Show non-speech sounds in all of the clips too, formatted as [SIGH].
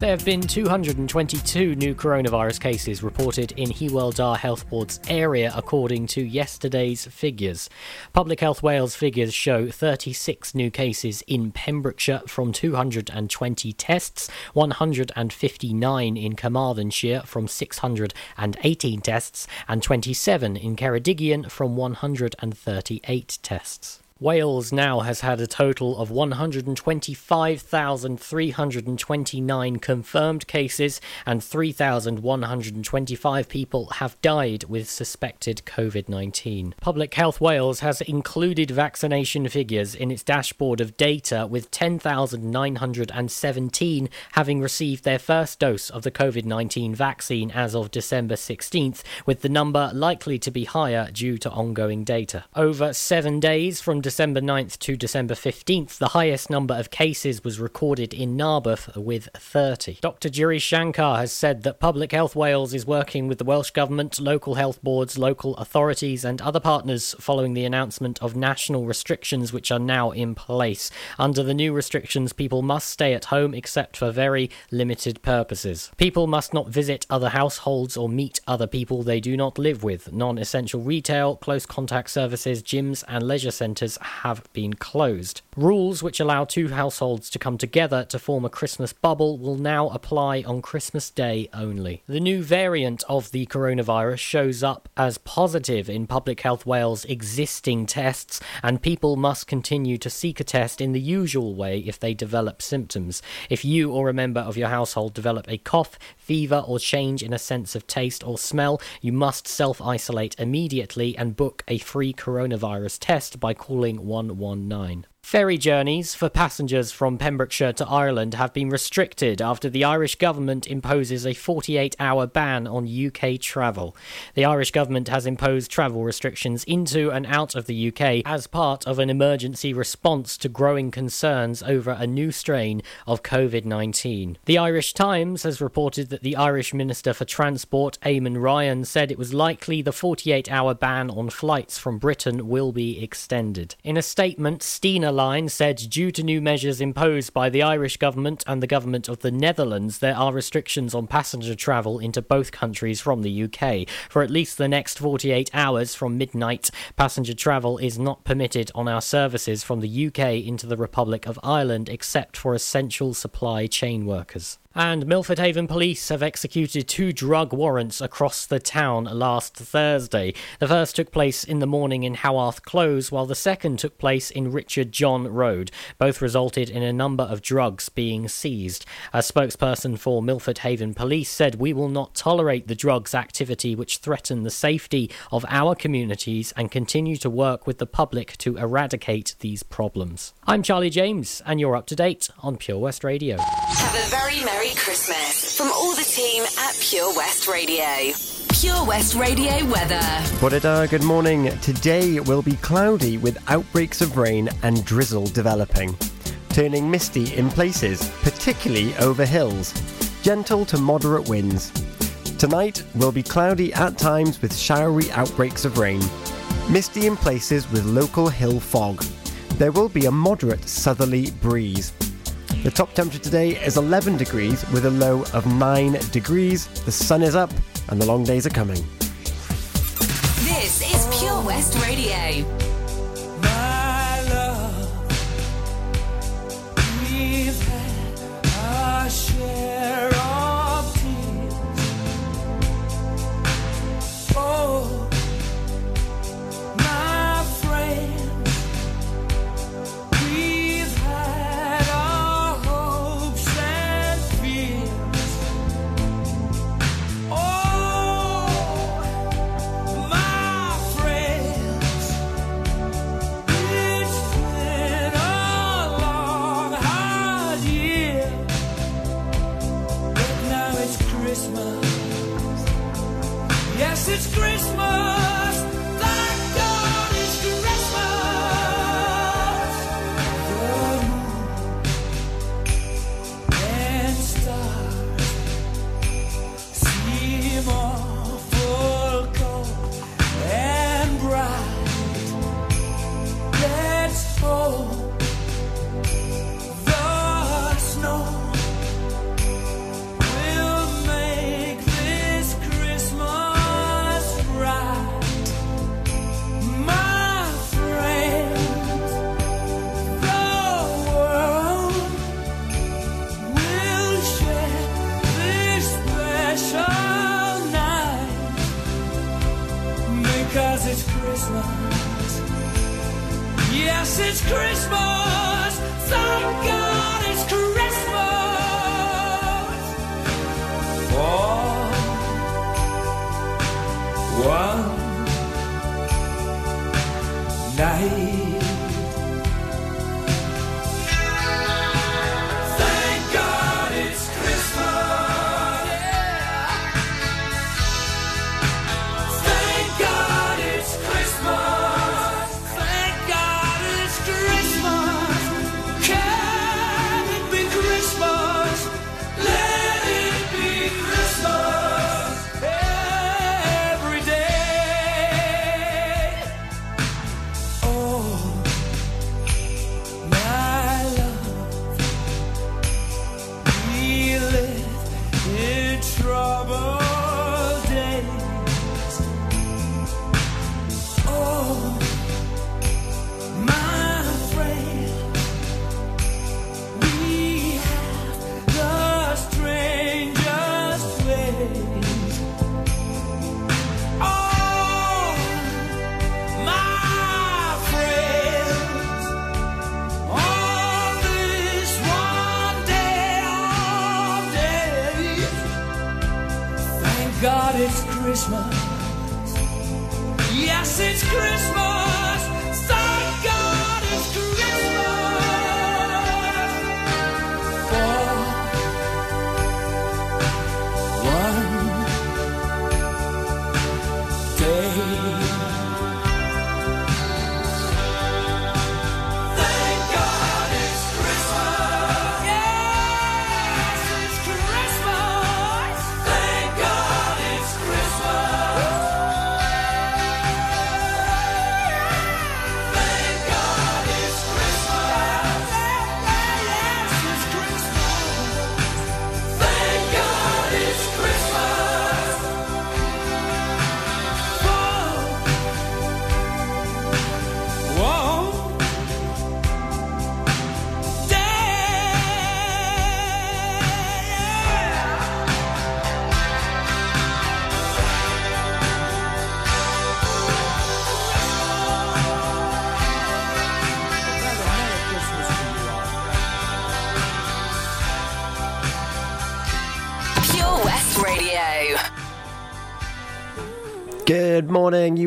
There have been 222 new coronavirus cases reported in Hywel Health Board's area, according to yesterday's figures. Public Health Wales figures show 36 new cases in Pembrokeshire from 220 tests, 159 in Carmarthenshire from 618 tests, and 27 in Ceredigion from 138 tests. Wales now has had a total of 125,329 confirmed cases and 3,125 people have died with suspected COVID 19. Public Health Wales has included vaccination figures in its dashboard of data, with 10,917 having received their first dose of the COVID 19 vaccine as of December 16th, with the number likely to be higher due to ongoing data. Over seven days from December 9th to December 15th, the highest number of cases was recorded in Narberth with 30. Dr. Giri Shankar has said that Public Health Wales is working with the Welsh Government, local health boards, local authorities, and other partners following the announcement of national restrictions which are now in place. Under the new restrictions, people must stay at home except for very limited purposes. People must not visit other households or meet other people they do not live with. Non essential retail, close contact services, gyms, and leisure centres have been closed. Rules which allow two households to come together to form a Christmas bubble will now apply on Christmas Day only. The new variant of the coronavirus shows up as positive in Public Health Wales' existing tests, and people must continue to seek a test in the usual way if they develop symptoms. If you or a member of your household develop a cough, fever, or change in a sense of taste or smell, you must self isolate immediately and book a free coronavirus test by calling 119. Ferry journeys for passengers from Pembrokeshire to Ireland have been restricted after the Irish government imposes a 48 hour ban on UK travel. The Irish government has imposed travel restrictions into and out of the UK as part of an emergency response to growing concerns over a new strain of COVID 19. The Irish Times has reported that the Irish Minister for Transport, Eamon Ryan, said it was likely the 48 hour ban on flights from Britain will be extended. In a statement, Stena Line said due to new measures imposed by the Irish government and the government of the Netherlands, there are restrictions on passenger travel into both countries from the UK. For at least the next 48 hours from midnight, passenger travel is not permitted on our services from the UK into the Republic of Ireland except for essential supply chain workers. And Milford Haven police have executed two drug warrants across the town last Thursday. The first took place in the morning in Haworth Close, while the second took place in Richard John Road. Both resulted in a number of drugs being seized. A spokesperson for Milford Haven Police said, We will not tolerate the drugs activity which threaten the safety of our communities and continue to work with the public to eradicate these problems. I'm Charlie James, and you're up to date on Pure West Radio. Have a very Merry Christmas from all the team at Pure West Radio. Pure West Radio weather. Good morning. Today will be cloudy with outbreaks of rain and drizzle developing, turning misty in places, particularly over hills. Gentle to moderate winds. Tonight will be cloudy at times with showery outbreaks of rain, misty in places with local hill fog. There will be a moderate southerly breeze. The top temperature today is 11 degrees with a low of 9 degrees. The sun is up and the long days are coming. This is Pure West Radio. night.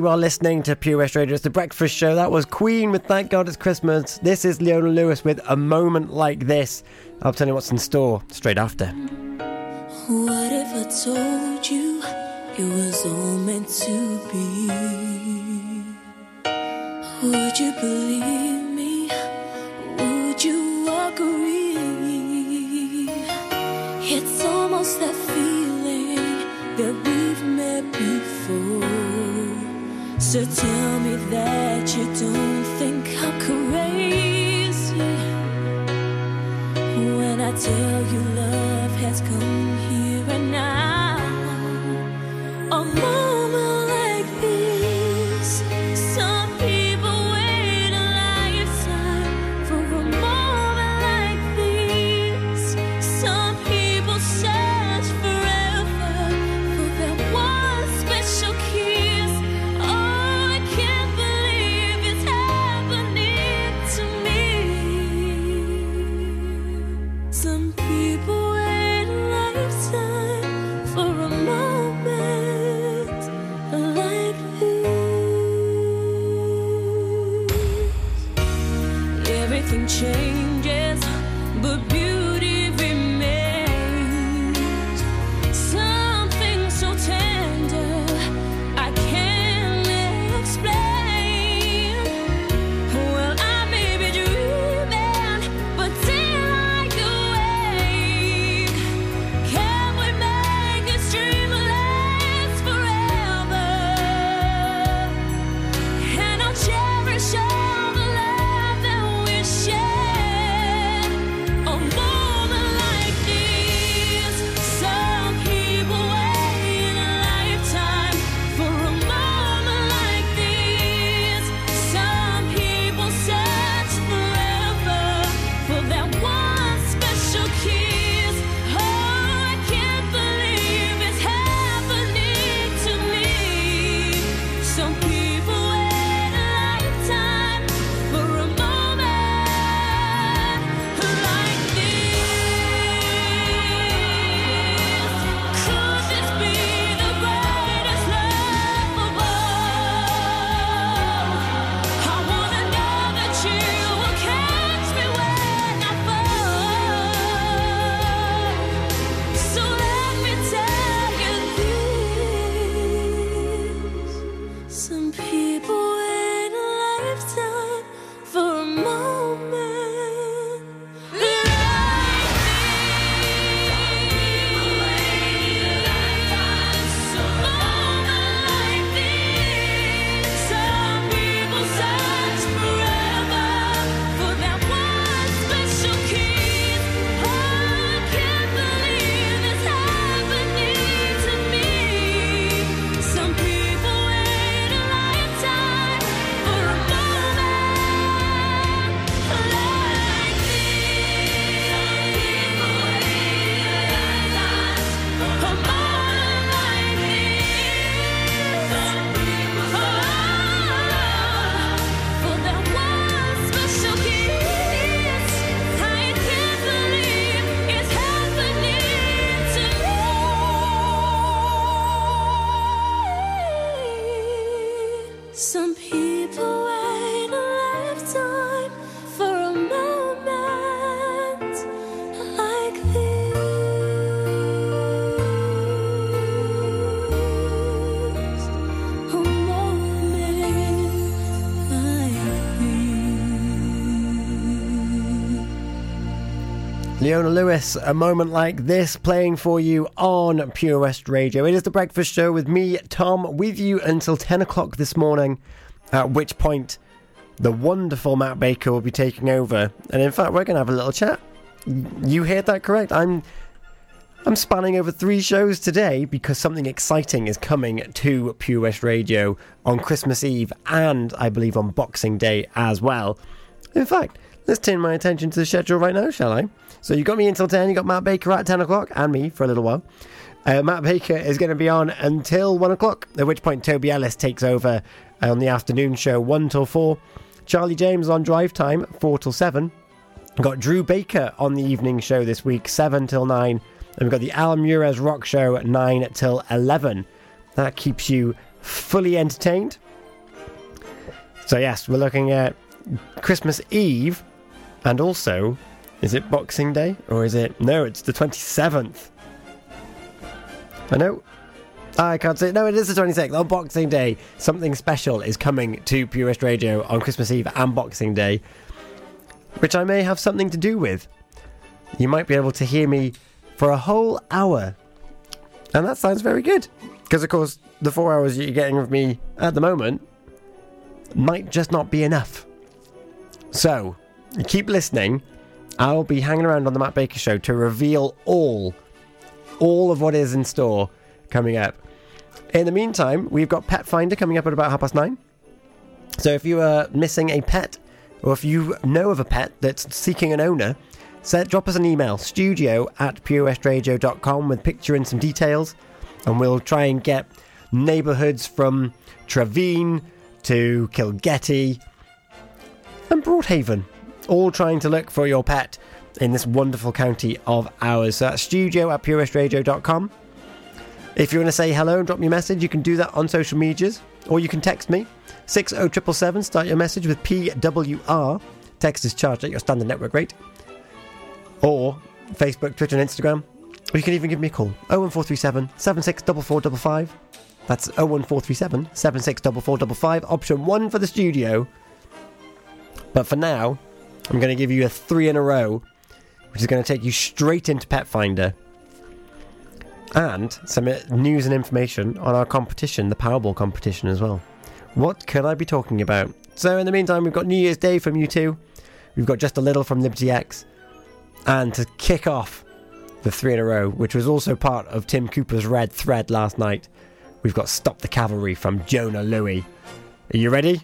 You are listening to Pure West Radio. It's the breakfast show. That was Queen with Thank God It's Christmas. This is Leona Lewis with A Moment Like This. I'll tell you what's in store straight after. What if I told you it was all meant to be? Would you believe me? Would you agree? It's almost that you don't think I'm crazy when I tell you nothing changes but Leona Lewis, a moment like this playing for you on Pure West Radio. It is the breakfast show with me, Tom, with you until 10 o'clock this morning, at which point the wonderful Matt Baker will be taking over. And in fact, we're going to have a little chat. You heard that correct. I'm. I'm spanning over three shows today because something exciting is coming to Pure West Radio on Christmas Eve and I believe on Boxing Day as well. In fact, let's turn my attention to the schedule right now, shall I? So you got me until 10, you got Matt Baker at 10 o'clock, and me for a little while. Uh, Matt Baker is going to be on until 1 o'clock, at which point Toby Ellis takes over on the afternoon show 1 till 4. Charlie James on drive time 4 till 7. We've got Drew Baker on the evening show this week 7 till 9. And we've got the Al Mures Rock Show 9 till 11. That keeps you fully entertained. So, yes, we're looking at Christmas Eve and also, is it Boxing Day or is it? No, it's the 27th. I know. I can't say. No, it is the 26th. On Boxing Day, something special is coming to Pure West Radio on Christmas Eve and Boxing Day, which I may have something to do with. You might be able to hear me for a whole hour. And that sounds very good. Because, of course, the four hours you're getting of me at the moment might just not be enough. So, keep listening. I'll be hanging around on the Matt Baker Show to reveal all, all of what is in store coming up. In the meantime, we've got Pet Finder coming up at about half past nine. So if you are missing a pet, or if you know of a pet that's seeking an owner, so drop us an email, studio at purewestradio.com with picture and some details, and we'll try and get neighbourhoods from Trevine to Kilgetty and Broadhaven, all trying to look for your pet in this wonderful county of ours. So that's studio at purewestradio.com. If you want to say hello and drop me a message, you can do that on social medias, or you can text me 60777. Start your message with PWR. Text is charged at your standard network rate or Facebook, Twitter, and Instagram. Or you can even give me a call 01437 764455. That's 01437 764455. Option one for the studio. But for now, I'm going to give you a three in a row, which is going to take you straight into Petfinder. And some news and information on our competition, the Powerball competition as well. What could I be talking about? So, in the meantime, we've got New Year's Day from U2. We've got Just a Little from Liberty X. And to kick off the three in a row, which was also part of Tim Cooper's red thread last night, we've got Stop the Cavalry from Jona Lewie. Are you ready?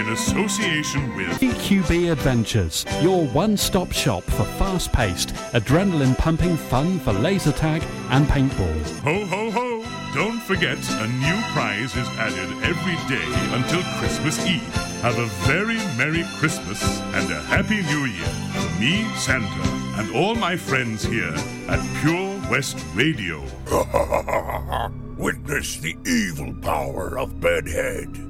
in association with EQB Adventures, your one stop shop for fast paced, adrenaline pumping fun for laser tag and paintball. Ho, ho, ho! Don't forget, a new prize is added every day until Christmas Eve. Have a very Merry Christmas and a Happy New Year from me, Santa, and all my friends here at Pure West Radio. [LAUGHS] Witness the evil power of Bedhead.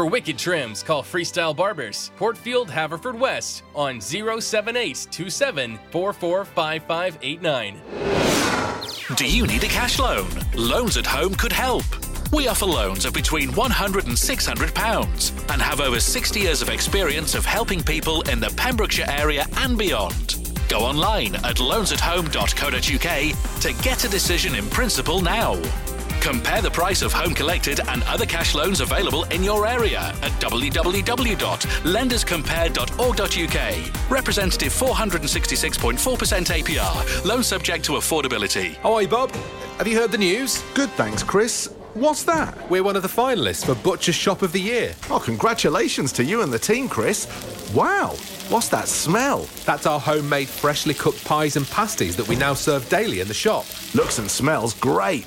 For wicked trims, call Freestyle Barbers, Portfield, Haverford West, on 07827 Do you need a cash loan? Loans at Home could help. We offer loans of between £100 and £600 and have over 60 years of experience of helping people in the Pembrokeshire area and beyond. Go online at loansathome.co.uk to get a decision in principle now. Compare the price of home collected and other cash loans available in your area at www.lenderscompare.org.uk. Representative 466.4% APR. Loan subject to affordability. Hi, Bob. Have you heard the news? Good, thanks, Chris. What's that? We're one of the finalists for Butcher Shop of the Year. Oh, congratulations to you and the team, Chris. Wow, what's that smell? That's our homemade freshly cooked pies and pasties that we now serve daily in the shop. Looks and smells great.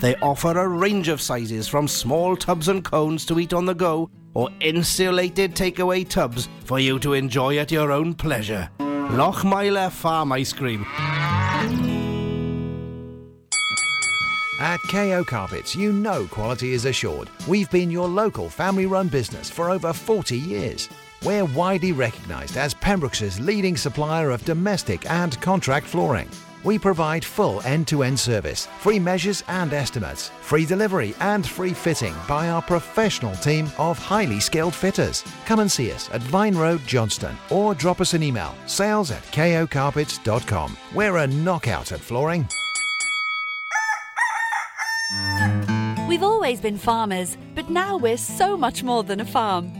They offer a range of sizes from small tubs and cones to eat on the go or insulated takeaway tubs for you to enjoy at your own pleasure. Lochmeyler Farm Ice Cream. At KO Carpets, you know quality is assured. We've been your local family run business for over 40 years. We're widely recognised as Pembroke's leading supplier of domestic and contract flooring. We provide full end to end service, free measures and estimates, free delivery and free fitting by our professional team of highly skilled fitters. Come and see us at Vine Road, Johnston, or drop us an email sales at kocarpets.com. We're a knockout at flooring. We've always been farmers, but now we're so much more than a farm.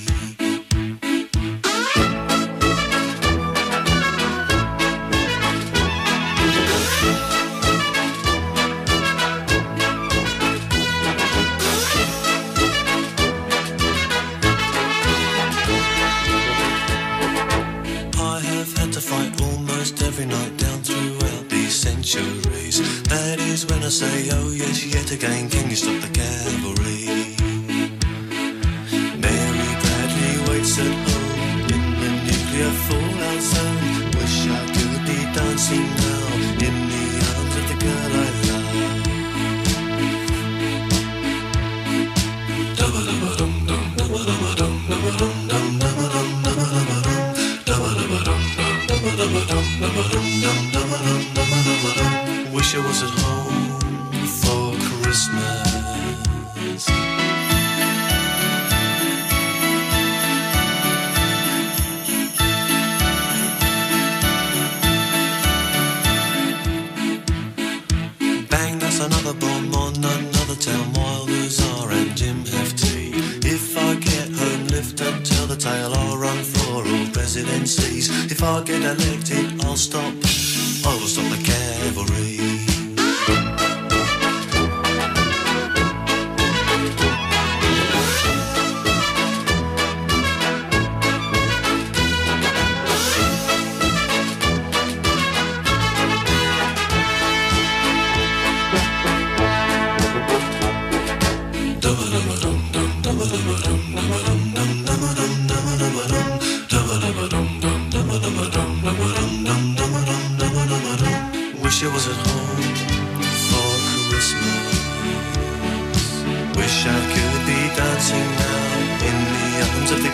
Yet again, can you stop the cavalry?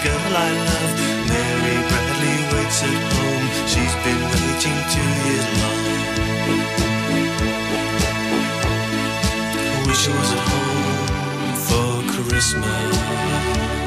girl I love. Mary Bradley waits at home. She's been waiting two years long. Wish I was at home for Christmas.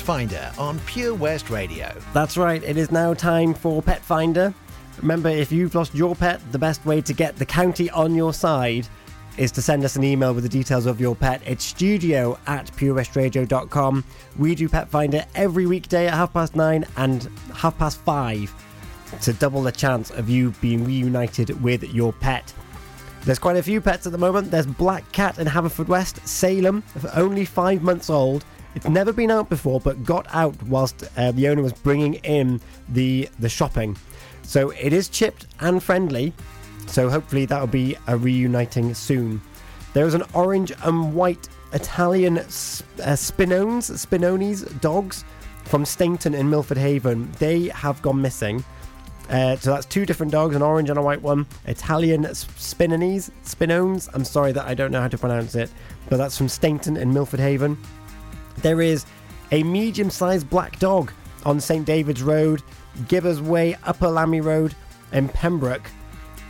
Finder on Pure West Radio. That's right, it is now time for Pet Finder. Remember, if you've lost your pet, the best way to get the county on your side is to send us an email with the details of your pet. It's studio at purewestradio.com. We do Pet Finder every weekday at half past nine and half past five to double the chance of you being reunited with your pet. There's quite a few pets at the moment. There's Black Cat in Haverfordwest, Salem, only five months old. It's never been out before, but got out whilst uh, the owner was bringing in the the shopping. So it is chipped and friendly. So hopefully that'll be a reuniting soon. There is an orange and white Italian uh, Spinones, Spinonis dogs from Stainton in Milford Haven. They have gone missing. Uh, so that's two different dogs, an orange and a white one. Italian s- Spinones, Spinones. I'm sorry that I don't know how to pronounce it, but that's from Stainton in Milford Haven. There is a medium-sized black dog on St David's Road, Gibbas Way, Upper Lamphey Road, in Pembroke.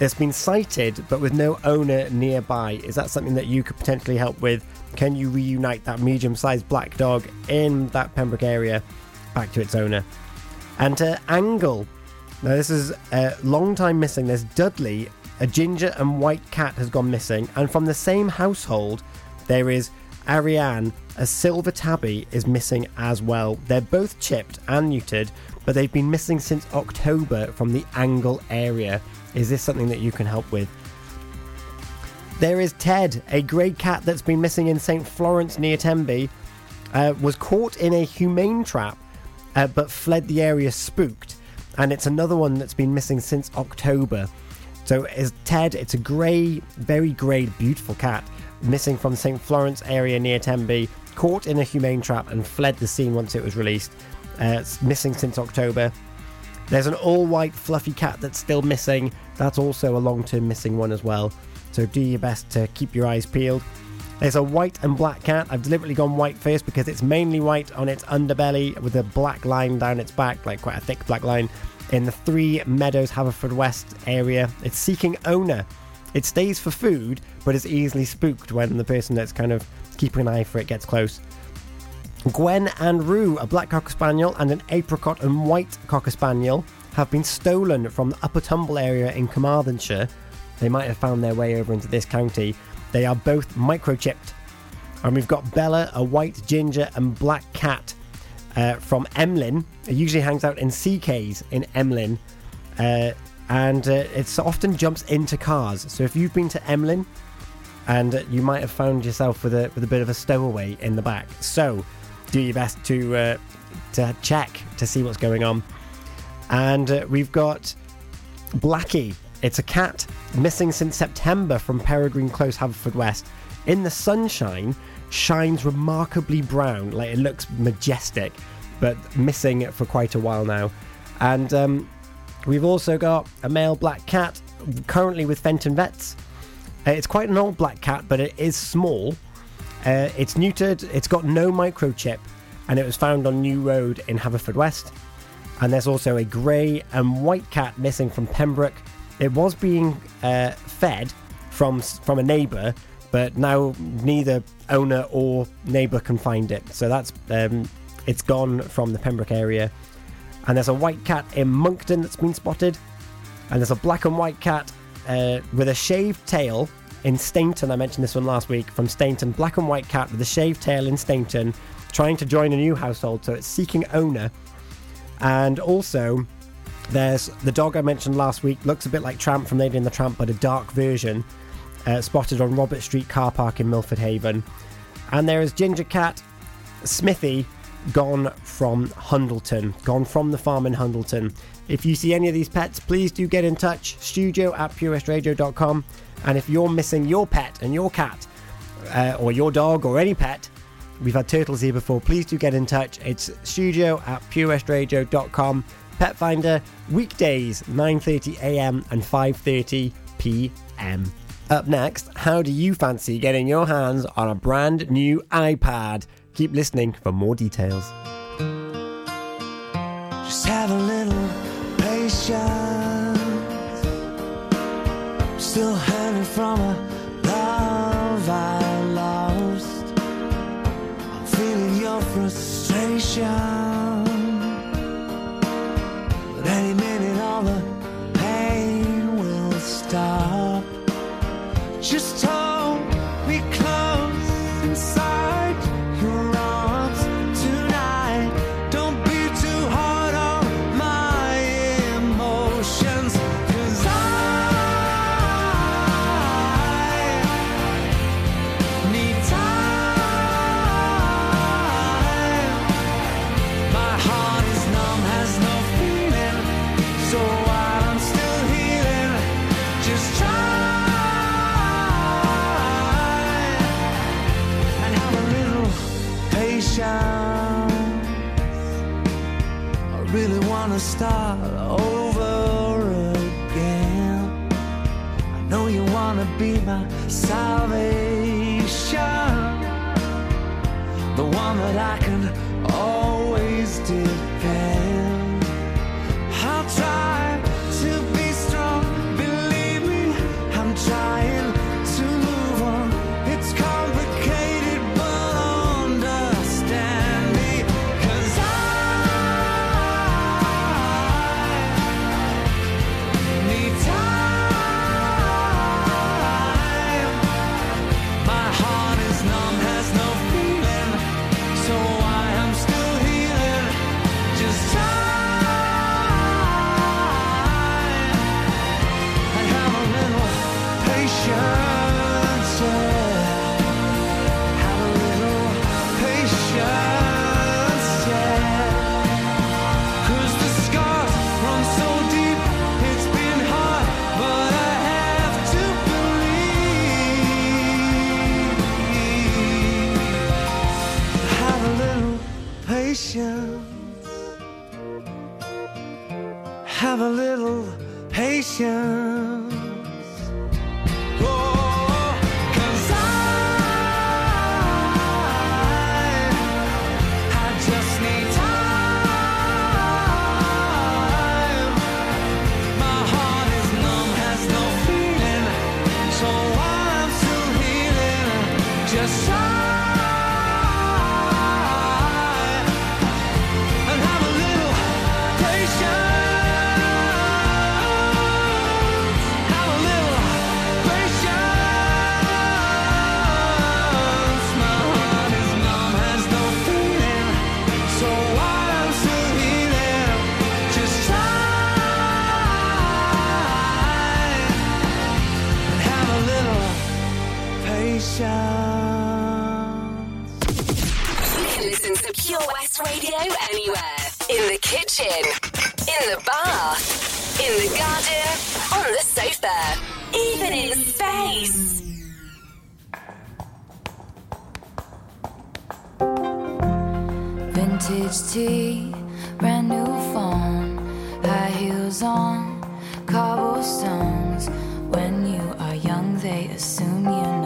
It's been sighted, but with no owner nearby. Is that something that you could potentially help with? Can you reunite that medium-sized black dog in that Pembroke area back to its owner? And to Angle, now, this is a long time missing. There's Dudley, a ginger and white cat has gone missing, and from the same household, there is Ariane, a silver tabby, is missing as well. They're both chipped and neutered, but they've been missing since October from the Angle area. Is this something that you can help with? There is Ted, a grey cat that's been missing in St. Florence near Tenby, uh, was caught in a humane trap, uh, but fled the area spooked. And it's another one that's been missing since October. So is Ted, it's a grey, very grey, beautiful cat, missing from St. Florence area near Tenby, caught in a humane trap and fled the scene once it was released. Uh, it's missing since October. There's an all white fluffy cat that's still missing. That's also a long term missing one as well. So do your best to keep your eyes peeled. There's a white and black cat. I've deliberately gone white first because it's mainly white on its underbelly with a black line down its back, like quite a thick black line, in the Three Meadows, Haverfordwest area. It's seeking owner. It stays for food, but is easily spooked when the person that's kind of keeping an eye for it gets close. Gwen and Rue, a black cocker spaniel and an apricot and white cocker spaniel, have been stolen from the Upper Tumble area in Carmarthenshire. They might have found their way over into this county. They are both microchipped. And we've got Bella, a white ginger and black cat uh, from Emlyn. It usually hangs out in CKs in Emlyn. Uh, and uh, it often jumps into cars. So if you've been to Emlyn, and uh, you might have found yourself with a with a bit of a stowaway in the back. So do your best to uh, to check to see what's going on. And uh, we've got Blackie. It's a cat missing since September from Peregrine Close, Haverfordwest. In the sunshine, shines remarkably brown, like it looks majestic, but missing for quite a while now. And um, we've also got a male black cat currently with Fenton Vets. Uh, it's quite an old black cat, but it is small. Uh, it's neutered, it's got no microchip, and it was found on New Road in Haverfordwest. And there's also a grey and white cat missing from Pembroke. It was being uh, fed from from a neighbour, but now neither owner or neighbour can find it. So that's um, it's gone from the Pembroke area. And there's a white cat in Monkton that's been spotted, and there's a black and white cat uh, with a shaved tail in Stainton. I mentioned this one last week from Stainton. Black and white cat with a shaved tail in Stainton, trying to join a new household, so it's seeking owner. And also, there's the dog I mentioned last week. Looks a bit like Tramp from Lady and the Tramp, but a dark version. Uh, spotted on Robert Street car park in Milford Haven. And there is Ginger Cat Smithy gone from Hundleton, gone from the farm in Hundleton. If you see any of these pets, please do get in touch. Studio at purewestradio.com. And if you're missing your pet and your cat, uh, or your dog, or any pet, we've had turtles here before, please do get in touch. It's studio at purewestradio.com. Pet Finder, weekdays, 9.30am and 5.30pm. Up next, how do you fancy getting your hands on a brand new iPad? Keep listening for more details. Just have a little patience. Still hanging from a be my salvation, the one that I can High heels on cobblestones. When you are young, they assume you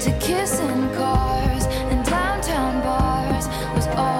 to kissing cars and downtown bars was all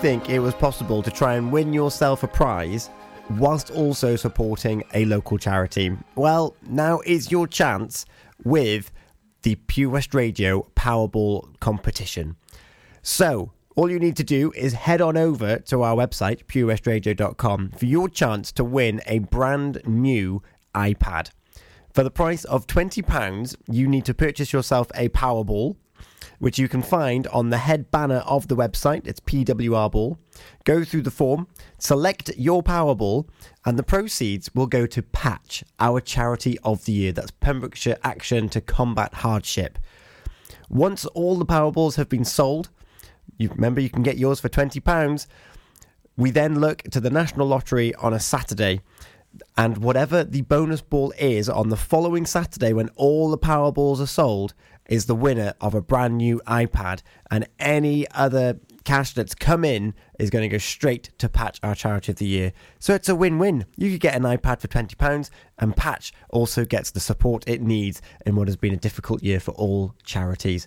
think it was possible to try and win yourself a prize whilst also supporting a local charity? Well, now is your chance with the Pure West Radio Powerball competition. So, all you need to do is head on over to our website, purewestradio.com, for your chance to win a brand new iPad. For the price of £20, you need to purchase yourself a Powerball, which you can find on the head banner of the website. It's PWR Ball. Go through the form, select your Powerball, and the proceeds will go to Patch, our charity of the year. That's Pembrokeshire Action to Combat Hardship. Once all the Powerballs have been sold, you remember you can get yours for £20. We then look to the National Lottery on a Saturday. And whatever the bonus ball is on the following Saturday when all the Powerballs are sold is the winner of a brand new iPad. And any other cash that's come in is going to go straight to Patch, our charity of the year. So it's a win win. You could get an iPad for £20, and Patch also gets the support it needs in what has been a difficult year for all charities.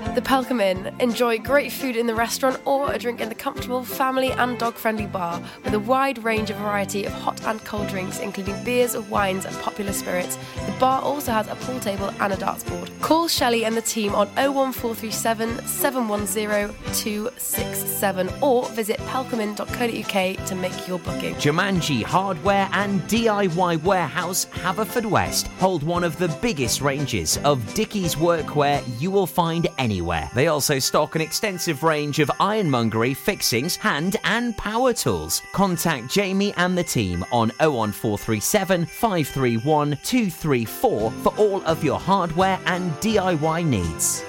The Pelcomb Inn. Enjoy great food in the restaurant or a drink in the comfortable family and dog friendly bar with a wide range of variety of hot and cold drinks, including beers, wines, and popular spirits. The bar also has a pool table and a darts board. Call Shelley and the team on 01437 710 267 or visit pelcomin.co.uk to make your booking. Jumanji Hardware and DIY Warehouse Haverfordwest hold one of the biggest ranges of Dickies workwear you will find anywhere. They also stock an extensive range of ironmongery, fixings, hand and power tools. Contact Jamie and the team on 01437 531 234 for all of your hardware and DIY needs.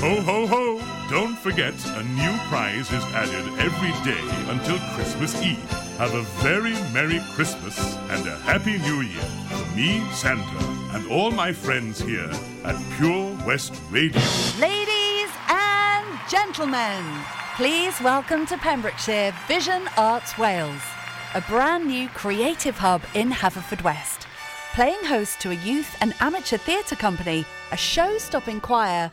Ho, ho, ho! Don't forget, a new prize is added every day until Christmas Eve. Have a very Merry Christmas and a Happy New Year from me, Santa, and all my friends here at Pure West Radio. Ladies and gentlemen, please welcome to Pembrokeshire Vision Arts Wales, a brand new creative hub in Haverfordwest. Playing host to a youth and amateur theatre company, a show stopping choir,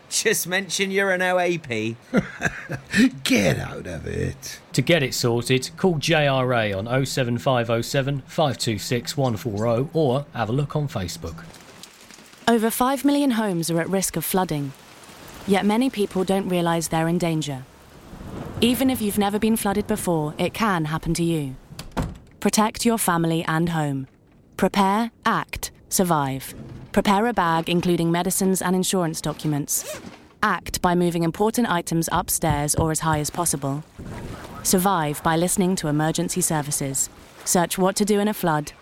Just mention you're an OAP. [LAUGHS] Get out of it. To get it sorted, call JRA on 07507 526 140 or have a look on Facebook. Over 5 million homes are at risk of flooding, yet many people don't realise they're in danger. Even if you've never been flooded before, it can happen to you. Protect your family and home. Prepare, act, survive. Prepare a bag including medicines and insurance documents. Act by moving important items upstairs or as high as possible. Survive by listening to emergency services. Search what to do in a flood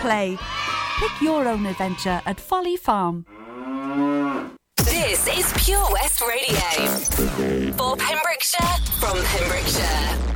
play. Pick your own adventure at Folly Farm. This is Pure West Radio. For Pembrokeshire, from Pembrokeshire.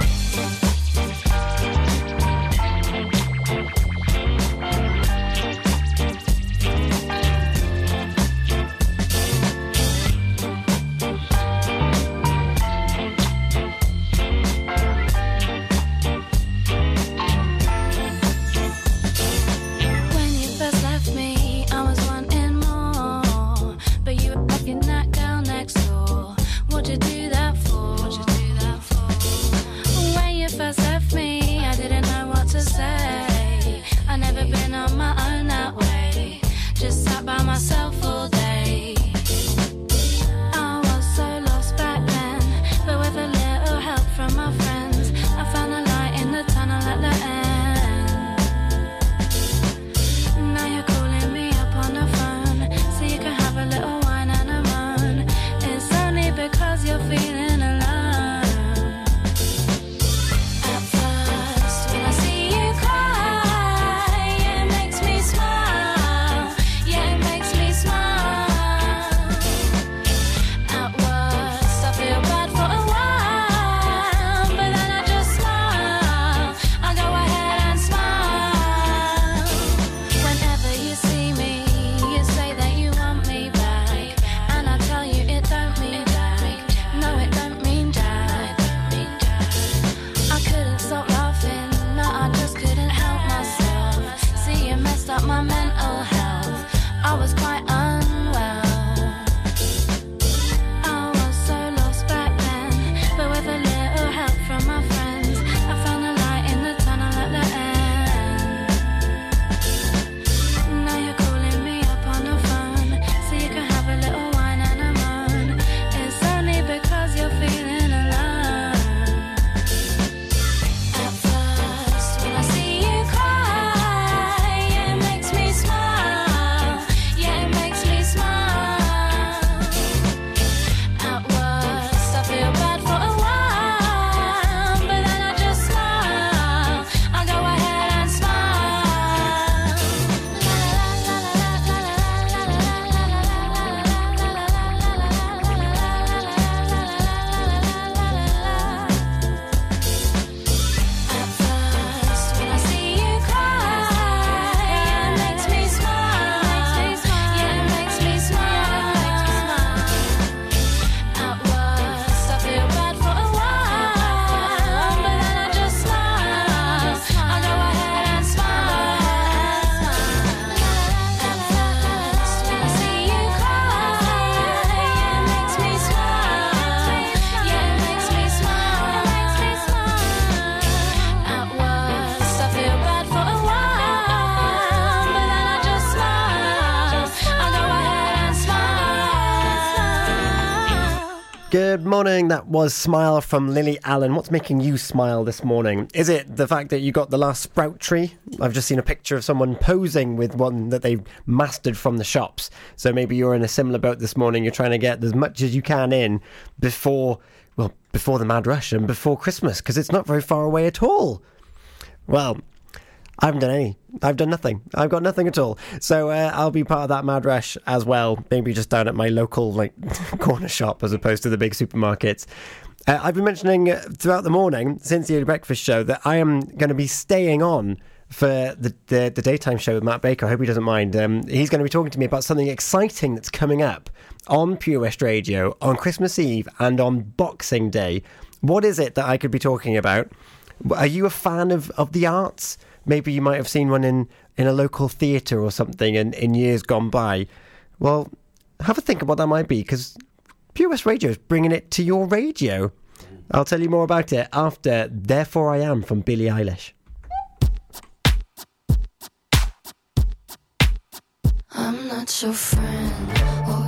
That was Smile from Lily Allen. What's making you smile this morning? Is it the fact that you got the last sprout tree? I've just seen a picture of someone posing with one that they mastered from the shops. So maybe you're in a similar boat this morning. You're trying to get as much as you can in before, well, before the mad rush and before Christmas because it's not very far away at all. Well, I haven't done any. I've done nothing. I've got nothing at all. So uh, I'll be part of that mad rush as well. Maybe just down at my local like [LAUGHS] corner shop as opposed to the big supermarkets. Uh, I've been mentioning throughout the morning since the early breakfast show that I am going to be staying on for the, the the daytime show with Matt Baker. I hope he doesn't mind. Um, he's going to be talking to me about something exciting that's coming up on Pure West Radio on Christmas Eve and on Boxing Day. What is it that I could be talking about? Are you a fan of, of the arts? maybe you might have seen one in, in a local theatre or something in, in years gone by. Well, have a think of what that might be because Pure Radio is bringing it to your radio. I'll tell you more about it after Therefore I Am from Billie Eilish. I'm not your friend. Oh,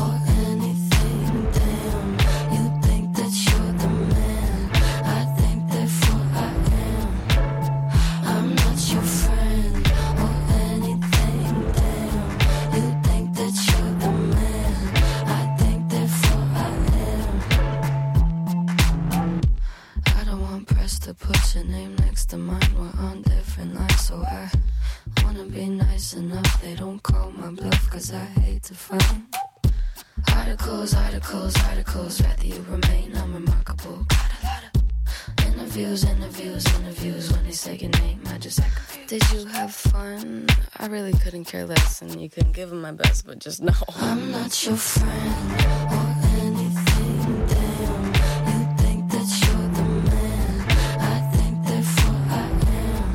think that you're the man I think therefore I am.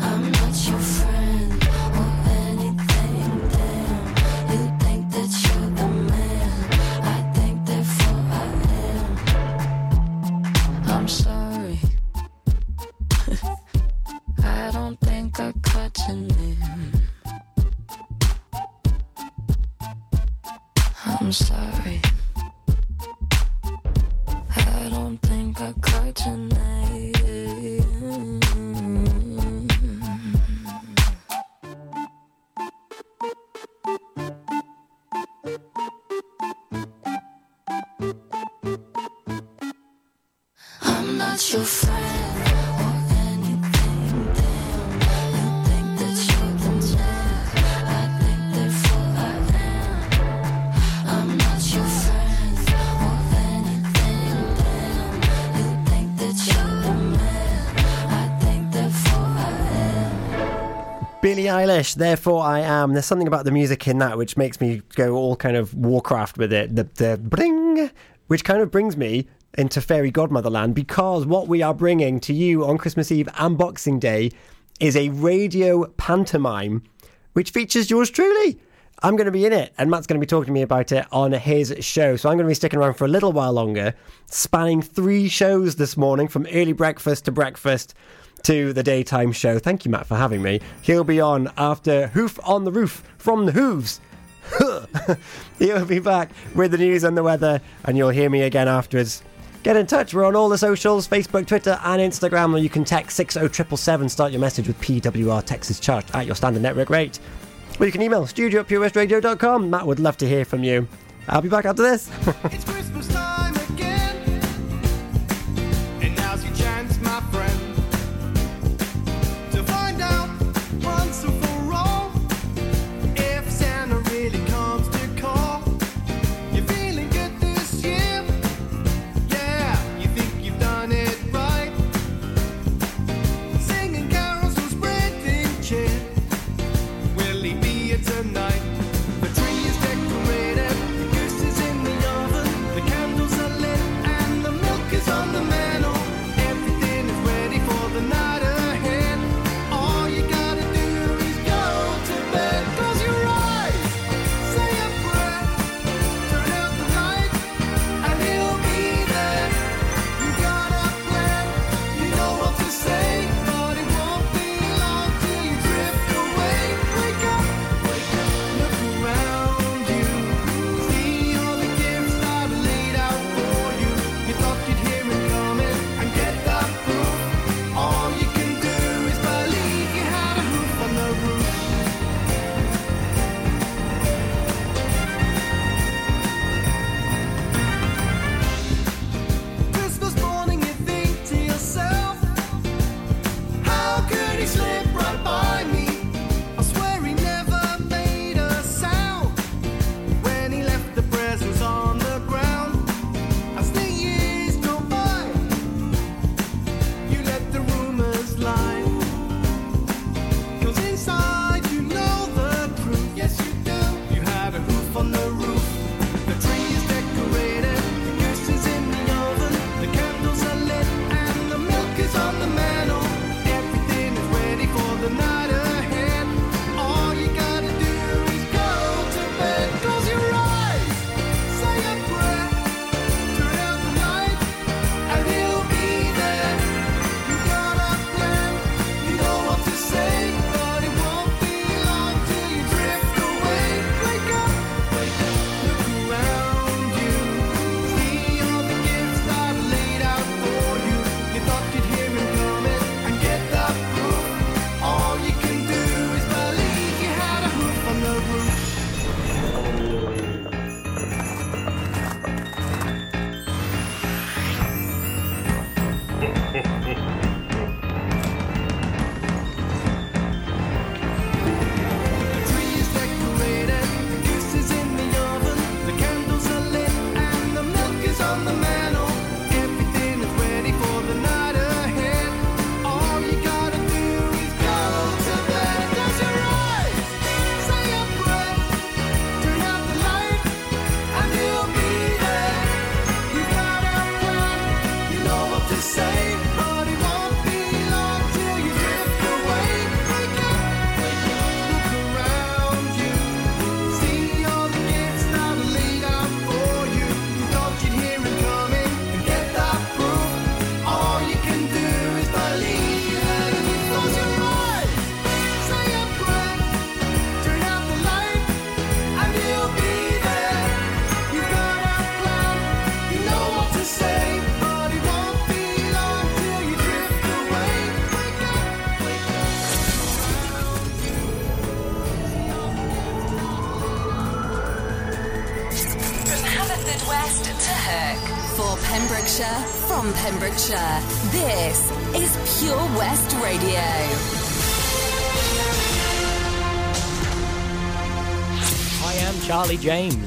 I'm not your friend or anything damn you think that you're the man I think therefore I am I'm sorry. [LAUGHS] I don't think I caught your name. I'm sorry. I don't think I caught your Eilish, therefore I am. There's something about the music in that which makes me go all kind of Warcraft with it. The the bring, which kind of brings me into fairy godmotherland because what we are bringing to you on Christmas Eve and Boxing Day is a radio pantomime which features yours truly. I'm going to be in it, and Matt's going to be talking to me about it on his show. So I'm going to be sticking around for a little while longer, spanning three shows this morning from early breakfast to breakfast to the daytime show. Thank you, Matt, for having me. He'll be on after Hoof on the Roof from the Hooves. [LAUGHS] He'll be back with the news and the weather, and you'll hear me again afterwards. Get in touch. We're on all the socials Facebook, Twitter, and Instagram, or you can text 60777. Start your message with PWR Texas Charge at your standard network rate. Or you can email studio at purewestradio.com. Matt would love to hear from you. I'll be back after this. [LAUGHS]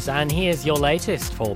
and here's your latest for Pembrokeshire.